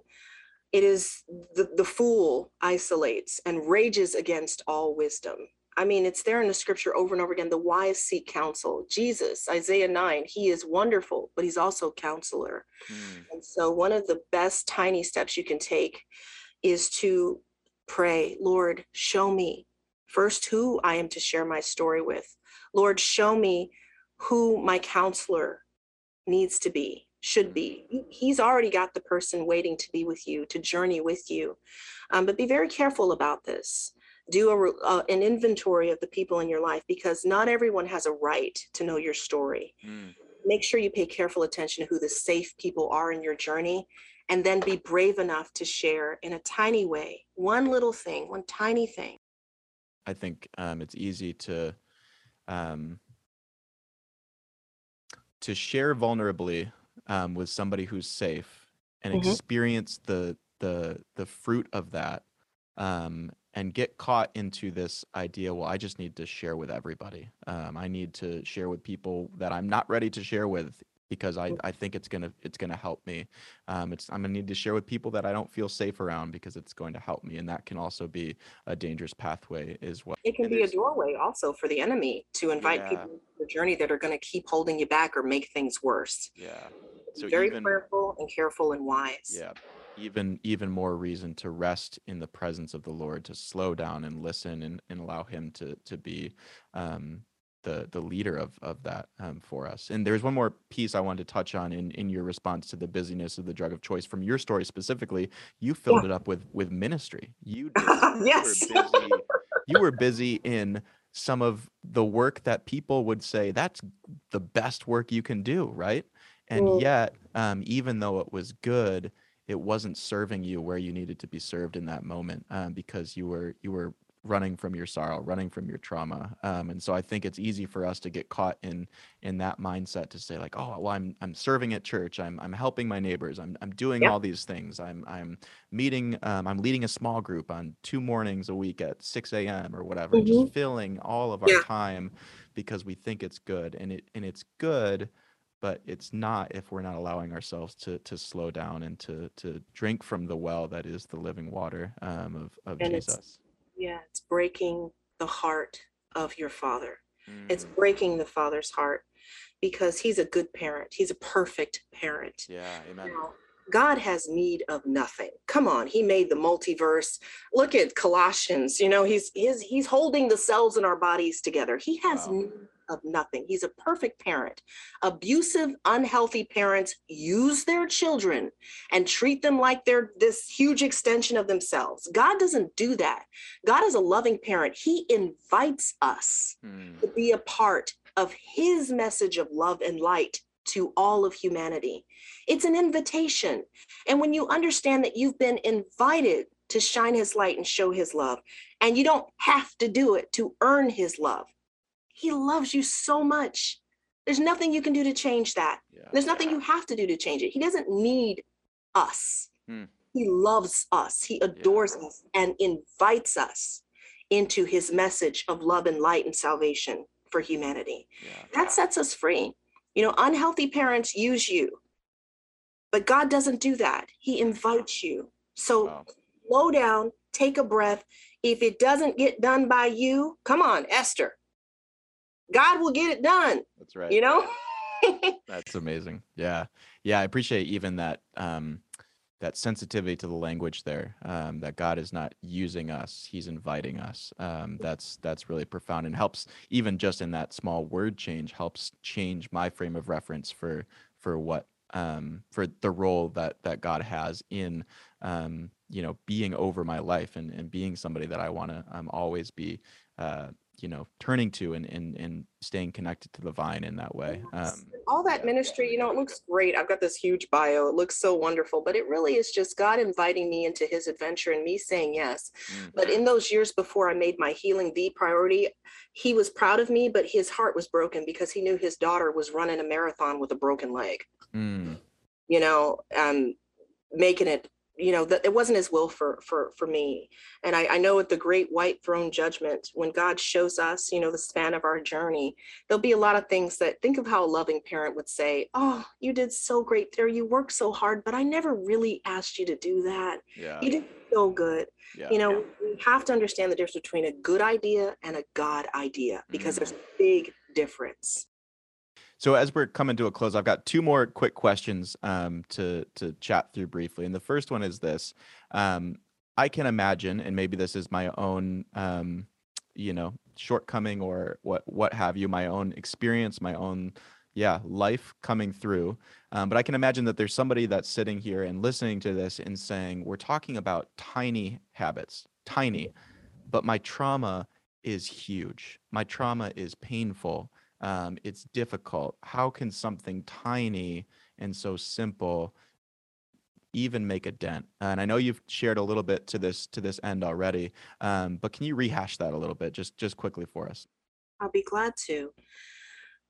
It is the, the fool isolates and rages against all wisdom. I mean, it's there in the scripture over and over again. The wise seek counsel. Jesus, Isaiah 9, he is wonderful, but he's also counselor. Mm. And so, one of the best tiny steps you can take is to pray, Lord, show me first who I am to share my story with. Lord, show me who my counselor needs to be, should be. Mm. He's already got the person waiting to be with you, to journey with you. Um, but be very careful about this do a, uh, an inventory of the people in your life because not everyone has a right to know your story. Mm. Make sure you pay careful attention to who the safe people are in your journey and then be brave enough to share in a tiny way, one little thing, one tiny thing. I think um, it's easy to um, to share vulnerably um, with somebody who's safe and mm-hmm. experience the the the fruit of that um, and get caught into this idea well i just need to share with everybody. Um, i need to share with people that i'm not ready to share with because i, I think it's gonna it's gonna help me. Um, it's i'm gonna need to share with people that i don't feel safe around because it's going to help me and that can also be a dangerous pathway as well. It can be a doorway also for the enemy to invite yeah. people to the journey that are going to keep holding you back or make things worse. Yeah. So very even, prayerful and careful and wise. Yeah even even more reason to rest in the presence of the Lord, to slow down and listen and, and allow Him to to be um, the the leader of of that um, for us. And there's one more piece I wanted to touch on in in your response to the busyness of the drug of choice from your story specifically. You filled yeah. it up with with ministry. You did, yes. you were busy. you were busy in some of the work that people would say that's the best work you can do, right? And mm. yet, um, even though it was good, it wasn't serving you where you needed to be served in that moment um, because you were you were running from your sorrow running from your trauma um, and so i think it's easy for us to get caught in in that mindset to say like oh well i'm i'm serving at church i'm i'm helping my neighbors i'm, I'm doing yep. all these things i'm i'm meeting um, i'm leading a small group on two mornings a week at 6 a.m or whatever mm-hmm. just filling all of our yeah. time because we think it's good and it and it's good but it's not if we're not allowing ourselves to to slow down and to to drink from the well that is the living water um, of of and Jesus. It's, yeah, it's breaking the heart of your father. Mm. It's breaking the father's heart because he's a good parent. He's a perfect parent. Yeah, amen. God has need of nothing. Come on, he made the multiverse. Look at Colossians. You know, he's he's he's holding the cells in our bodies together. He has wow of nothing. He's a perfect parent. Abusive, unhealthy parents use their children and treat them like they're this huge extension of themselves. God doesn't do that. God is a loving parent. He invites us hmm. to be a part of his message of love and light to all of humanity. It's an invitation. And when you understand that you've been invited to shine his light and show his love, and you don't have to do it to earn his love, he loves you so much. There's nothing you can do to change that. Yeah. There's nothing you have to do to change it. He doesn't need us. Hmm. He loves us. He adores yeah. us and invites us into his message of love and light and salvation for humanity. Yeah. That sets us free. You know, unhealthy parents use you, but God doesn't do that. He invites you. So wow. slow down, take a breath. If it doesn't get done by you, come on, Esther, God will get it done. That's right. You know? That's amazing. Yeah. Yeah. I appreciate even that um that sensitivity to the language there. Um, that God is not using us, He's inviting us. Um, that's that's really profound and helps even just in that small word change helps change my frame of reference for for what um for the role that that God has in um you know being over my life and and being somebody that I want to um always be uh you know turning to and and, and staying connected to the vine in that way um, all that ministry you know it looks great. I've got this huge bio. It looks so wonderful but it really is just god inviting me into his adventure and me saying yes. Mm-hmm. but in those years before i made my healing the priority he was proud of me but his heart was broken because he knew his daughter was running a marathon with a broken leg. Mm. you know um making it you know that it wasn't his will for for for me. And I, I know at the great white throne judgment when god shows us you know the span of our journey there'll be a lot of things that think of how a loving parent would say oh you did so great there. You worked so hard but i never really asked you to do that. Yeah. you did so good. Yeah. you know we have to understand the difference between a good idea and a god idea because mm-hmm. there's a big difference So as we're coming to a close, I've got two more quick questions um, to to chat through briefly. And the first one is this: um, I can imagine, and maybe this is my own, um, you know, shortcoming or what what have you, my own experience, my own, yeah, life coming through. Um, but I can imagine that there's somebody that's sitting here and listening to this and saying, "We're talking about tiny habits, tiny, but my trauma is huge. My trauma is painful." Um, it's difficult. How can something tiny and so simple even make a dent? And I know you've shared a little bit to this to this end already, um, but can you rehash that a little bit, just just quickly for us? I'll be glad to.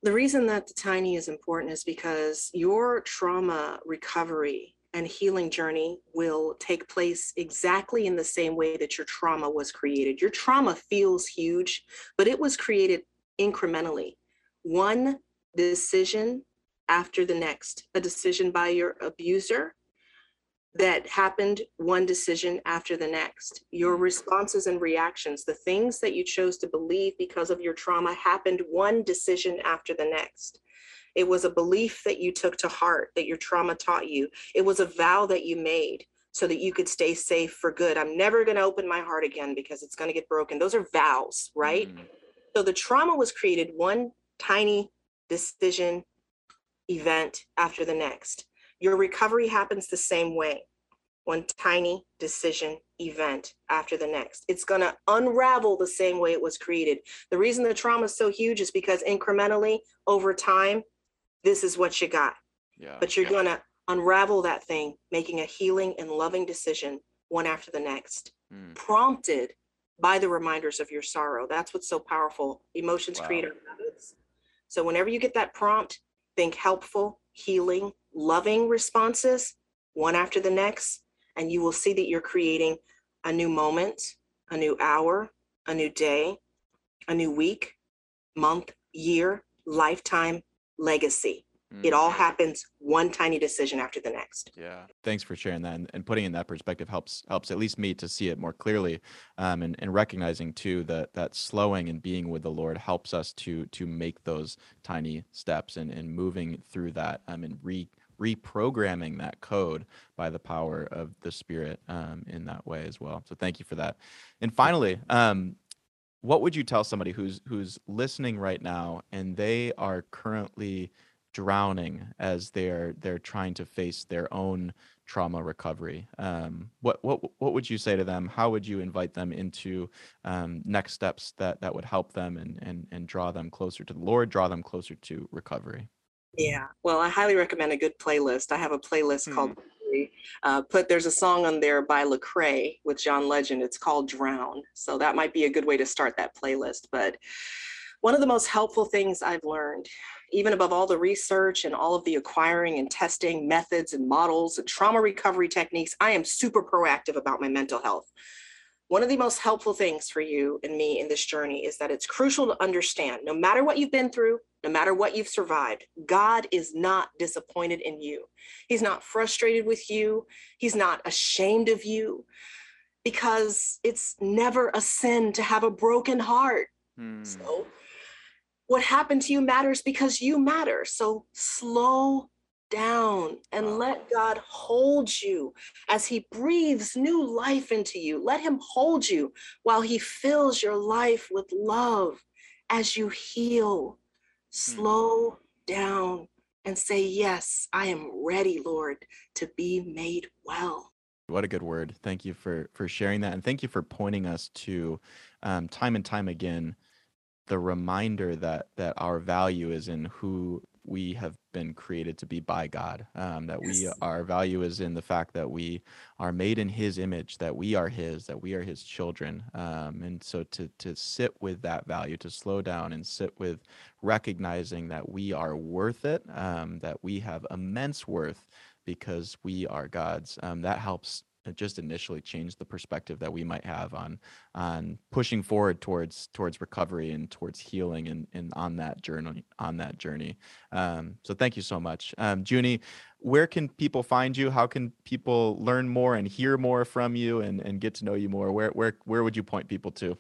The reason that the tiny is important is because your trauma recovery and healing journey will take place exactly in the same way that your trauma was created. Your trauma feels huge, but it was created incrementally. One decision after the next, a decision by your abuser that happened one decision after the next. Your responses and reactions, the things that you chose to believe because of your trauma happened one decision after the next. It was a belief that you took to heart that your trauma taught you. It was a vow that you made so that you could stay safe for good. I'm never going to open my heart again because it's going to get broken. Those are vows, right? Mm, So the trauma was created one tiny decision event after the next. Your recovery happens the same way. One tiny decision event after the next. It's going to unravel the same way it was created. The reason the trauma is so huge is because incrementally over time, this is what you got. yeah. But you're going to unravel that thing, making a healing and loving decision one after the next Mm, prompted by the reminders of your sorrow. That's what's so powerful. Emotions Wow. create our habits. So whenever you get that prompt, think helpful, healing, loving responses, one after the next, and you will see that you're creating a new moment, a new hour, a new day, a new week, month, year, lifetime, legacy. It mm. all happens one tiny decision after the next. Yeah. Thanks for sharing that and, and putting in that perspective helps helps at least me to see it more clearly. Um, and, and recognizing too that that slowing and being with the Lord helps us to to make those tiny steps and, and moving through that um, and re reprogramming that code by the power of the spirit um, in that way as well. So thank you for that. And finally, um, what would you tell somebody who's who's listening right now and they are currently drowning as they're they're trying to face their own trauma recovery um, what what what would you say to them how would you invite them into um, next steps that that would help them and and and draw them closer to the lord draw them closer to recovery Yeah. Well, I highly recommend a good playlist. I have a playlist called uh, put there's a song on there by Lecrae with John Legend. It's called Drown. So that might be a good way to start that playlist. But one of the most helpful things I've learned, even above all the research and all of the acquiring and testing methods and models and trauma recovery techniques, I am super proactive about my mental health. One of the most helpful things for you and me in this journey is that it's crucial to understand no matter what you've been through, no matter what you've survived, God is not disappointed in you. He's not frustrated with you. He's not ashamed of you because it's never a sin to have a broken heart. Hmm. So, what happened to you matters because you matter. So, slow down and let God hold you as He breathes new life into you. Let Him hold you while He fills your life with love as you heal. Slow down and say, Yes, I am ready, Lord, to be made well. What a good word. Thank you for for sharing that, and thank you for pointing us to um, time and time again the reminder that that our value is in who we have been created to be by God. Um, that we our value is in the fact that we are made in His image, that we are His, that we are His children. Um, and so to to sit with that value, to slow down and sit with recognizing that we are worth it, um, that we have immense worth because we are God's. Um, that helps just initially changed the perspective that we might have on on pushing forward towards towards recovery and towards healing and, and on that journey on that journey. Um, so thank you so much, um, Juni. Where can people find you? How can people learn more and hear more from you and, and get to know you more? Where where where would you point people to?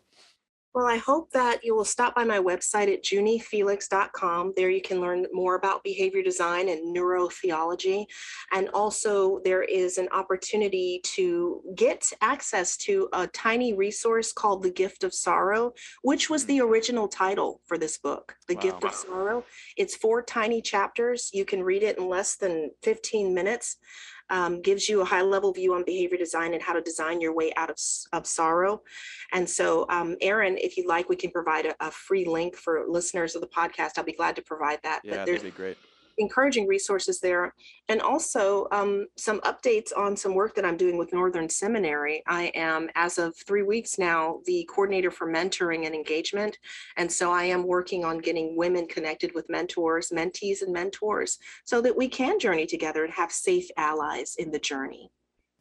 Well, I hope that you will stop by my website at junifelix.com. There you can learn more about behavior design and neurotheology. And also, there is an opportunity to get access to a tiny resource called The Gift of Sorrow, which was the original title for this book, The wow. Gift of Sorrow. It's four tiny chapters. You can read it in less than 15 minutes um, gives you a high level view on behavior design and how to design your way out of, of sorrow. And so, um, Aaron, if you'd like, we can provide a, a, free link for listeners of the podcast. I'll be glad to provide that. Yeah, that'd be great encouraging resources there. And also um, some updates on some work that I'm doing with Northern Seminary. I am, as of three weeks now, the coordinator for mentoring and engagement. And so I am working on getting women connected with mentors, mentees, and mentors so that we can journey together and have safe allies in the journey.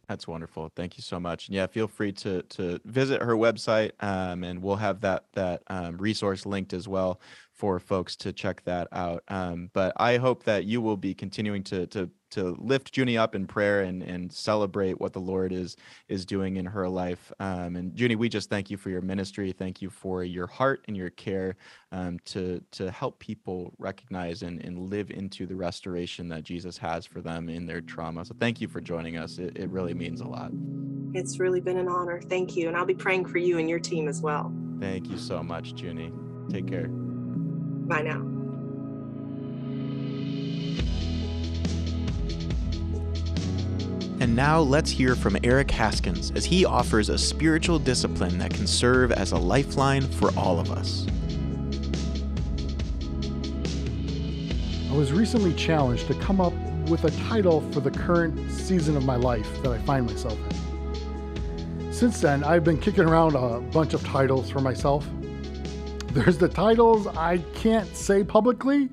That's wonderful. Thank you so much. And yeah, feel free to to visit her website, um, and we'll have that that um, resource linked as well for folks to check that out. Um, but I hope that you will be continuing to to to lift Juni up in prayer and and celebrate what the Lord is is doing in her life. Um, and Juni, we just thank you for your ministry. Thank you for your heart and your care um, to to help people recognize and, and live into the restoration that Jesus has for them in their trauma. So thank you for joining us. It, it really means a lot. It's really been an honor. Thank you. And I'll be praying for you and your team as well. Thank you so much, Juni. Take care. Bye now. And now let's hear from Eric Haskins as he offers a spiritual discipline that can serve as a lifeline for all of us. I was recently challenged to come up with a title for the current season of my life that I find myself in. Since then, I've been kicking around a bunch of titles for myself. There's the titles I can't say publicly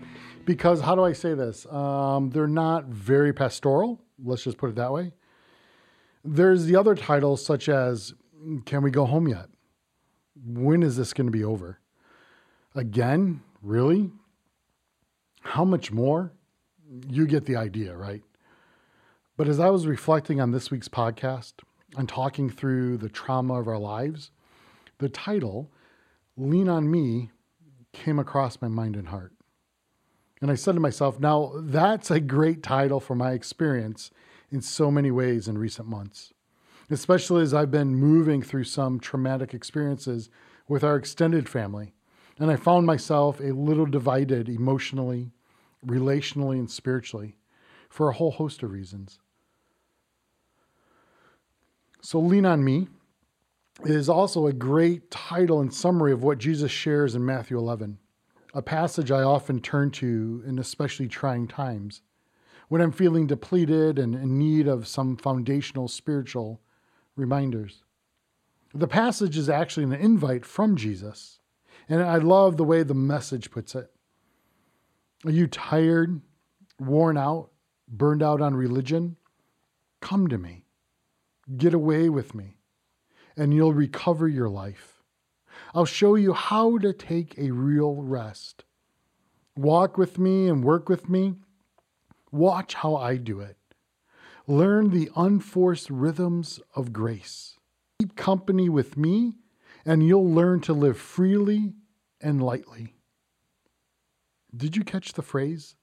because how do I say this? Um, they're not very pastoral. Let's just put it that way. There's the other titles such as Can we go home yet? When is this going to be over? Again, really? How much more? You get the idea, right? But as I was reflecting on this week's podcast and talking through the trauma of our lives, the title Lean on Me came across my mind and heart. And I said to myself, now that's a great title for my experience in so many ways in recent months, especially as I've been moving through some traumatic experiences with our extended family. And I found myself a little divided emotionally, relationally, and spiritually for a whole host of reasons. So, Lean on Me is also a great title and summary of what Jesus shares in Matthew 11, a passage I often turn to in especially trying times when I'm feeling depleted and in need of some foundational spiritual reminders. The passage is actually an invite from Jesus, and I love the way the message puts it. Are you tired, worn out, burned out on religion? Come to me. Get away with me and you'll recover your life. I'll show you how to take a real rest. Walk with me and work with me. Watch how I do it. Learn the unforced rhythms of grace. Keep company with me, and you'll learn to live freely and lightly. Did you catch the phrase?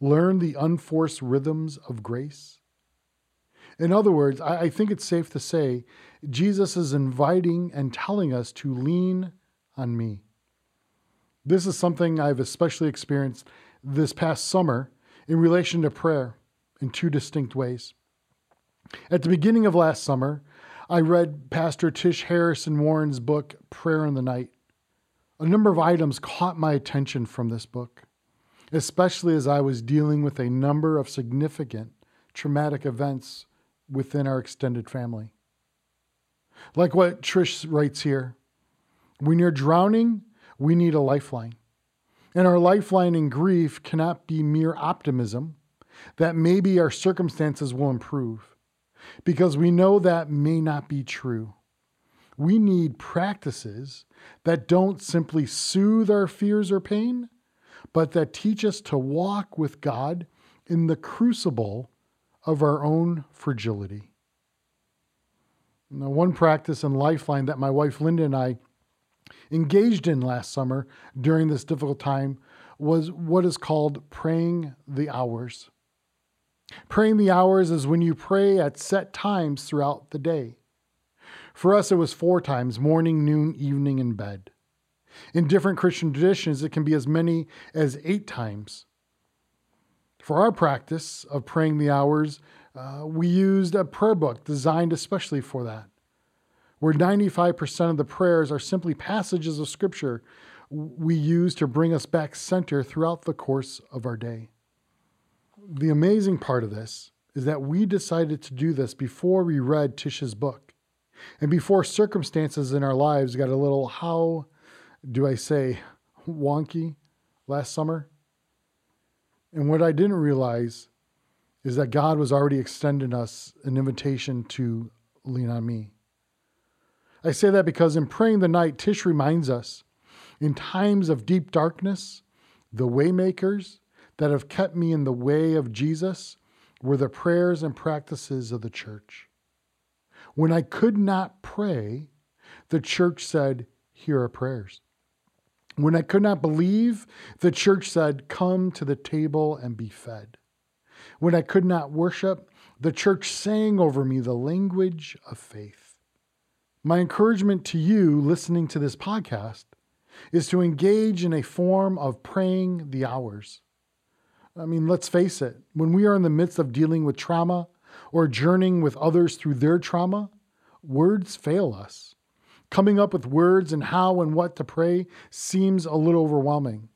Learn the unforced rhythms of grace? In other words, I, think it's safe to say Jesus is inviting and telling us to lean on me. This is something I've especially experienced this past summer in relation to prayer in two distinct ways. At the beginning of last summer, I read Pastor Tish Harrison Warren's book, Prayer in the Night. A number of items caught my attention from this book, especially as I was dealing with a number of significant traumatic events within our extended family. Like what Tish writes here when you're drowning, we need a lifeline. And our lifeline in grief cannot be mere optimism that maybe our circumstances will improve. because we know that may not be true. We need practices that don't simply soothe our fears or pain, but that teach us to walk with God in the crucible of our own fragility. Now, one practice and lifeline that my wife Linda and I engaged in last summer during this difficult time was what is called praying the hours. Praying the hours is when you pray at set times throughout the day. For us, it was four times morning, noon, evening, and bed. In different Christian traditions, it can be as many as eight times. For our practice of praying the hours, uh, we used a prayer book designed especially for that, where 95% of the prayers are simply passages of Scripture we use to bring us back center throughout the course of our day. The amazing part of this is that we decided to do this before we read Tish's book and before circumstances in our lives got a little, how do I say, wonky last summer. And what I didn't realize is that God was already extending us an invitation to lean on me. I say that because in praying the night, Tish reminds us in times of deep darkness, the waymakers that have kept me in the way of Jesus were the prayers and practices of the church. When I could not pray, the church said, Here are prayers. When I could not believe, the church said, Come to the table and be fed. When I could not worship, the church sang over me the language of faith. My encouragement to you listening to this podcast is to engage in a form of praying the hours. I mean, let's face it, when we are in the midst of dealing with trauma or journeying with others through their trauma, words fail us. Coming up with words and how and what to pray seems a little overwhelming.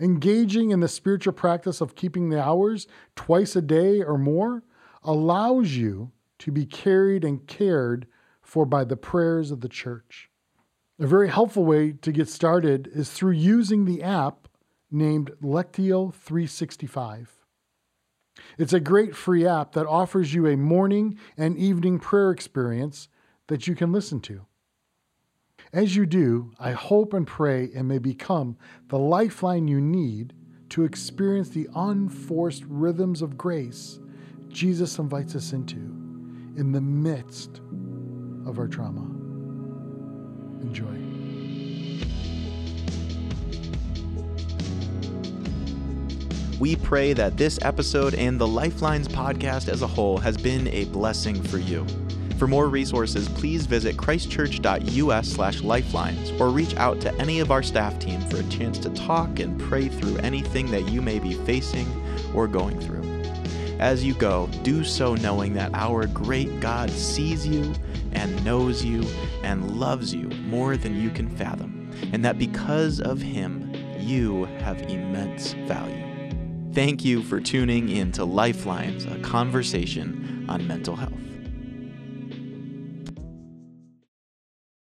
Engaging in the spiritual practice of keeping the hours twice a day or more allows you to be carried and cared for by the prayers of the church. A very helpful way to get started is through using the app named Lectio 365. It's a great free app that offers you a morning and evening prayer experience that you can listen to. As you do, I hope and pray it may become the lifeline you need to experience the unforced rhythms of grace Jesus invites us into in the midst of our trauma. Enjoy. We pray that this episode and the Lifelines podcast as a whole has been a blessing for you. For more resources, please visit christchurch.us/lifelines or reach out to any of our staff team for a chance to talk and pray through anything that you may be facing or going through. As you go, do so knowing that our great God sees you and knows you and loves you more than you can fathom, and that because of him, you have immense value. Thank you for tuning in to Lifelines, a conversation on mental health.